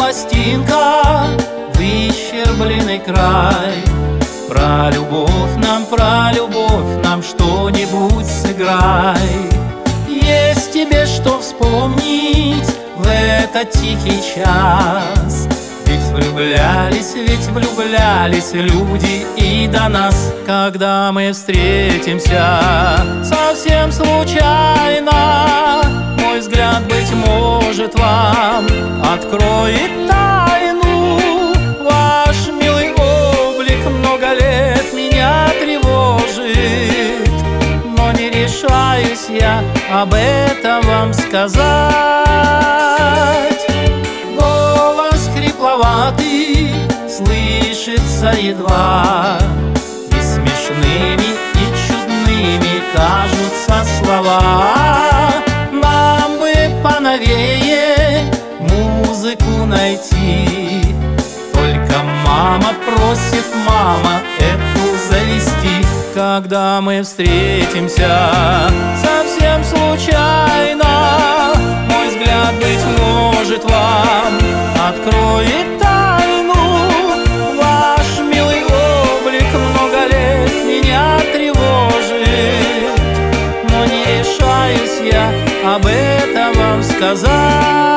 пластинка Выщербленный край. Про любовь нам, про любовь нам Что-нибудь сыграй. Есть тебе что вспомнить В этот тихий час? Ведь влюблялись, ведь влюблялись люди и до нас Когда мы встретимся. Совсем случайно Мой взгляд, быть может, вам откроет тайну. Ваш милый облик много лет меня тревожит. Но не решаюсь я об этом вам сказать. Голос хрипловатый слышится едва. И смешными, найти. Только мама просит, мама, эту завести. Когда мы встретимся совсем случайно Мой взгляд, быть может, вам. Откроет тайну Ваш милый облик много лет меня тревожит. Но не решаюсь я об этом вам сказать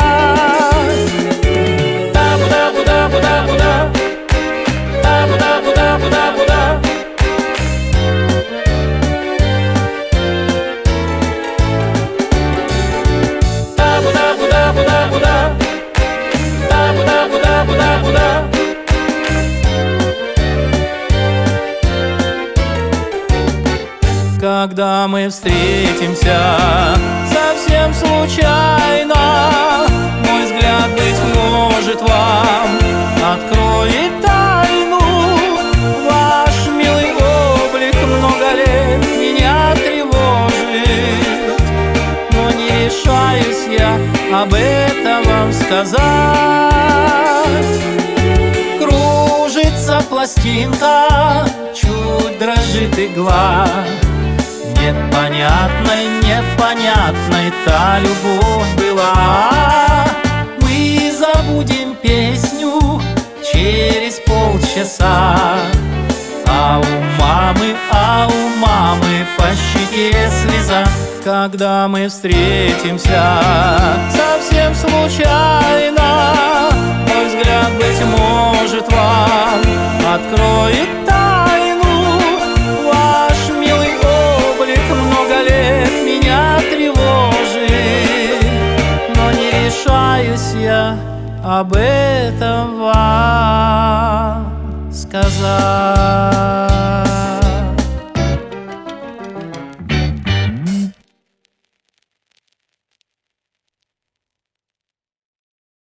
Та-буда-буда-буда-буда Когда мы встретимся совсем случайно Мой взгляд, быть может, вам откроет тайну. Ваш милый облик много лет меня тревожит Но не решаюсь я об этом вам сказать. Кружится пластинка, чуть дрожит игла. Непонятной, непонятной та любовь была. Мы забудем песню через полчаса Когда мы встретимся. Совсем случайно Мой взгляд, быть может, вам откроет тайну. Ваш милый облик много лет меня тревожит Но не решаюсь я об этом вам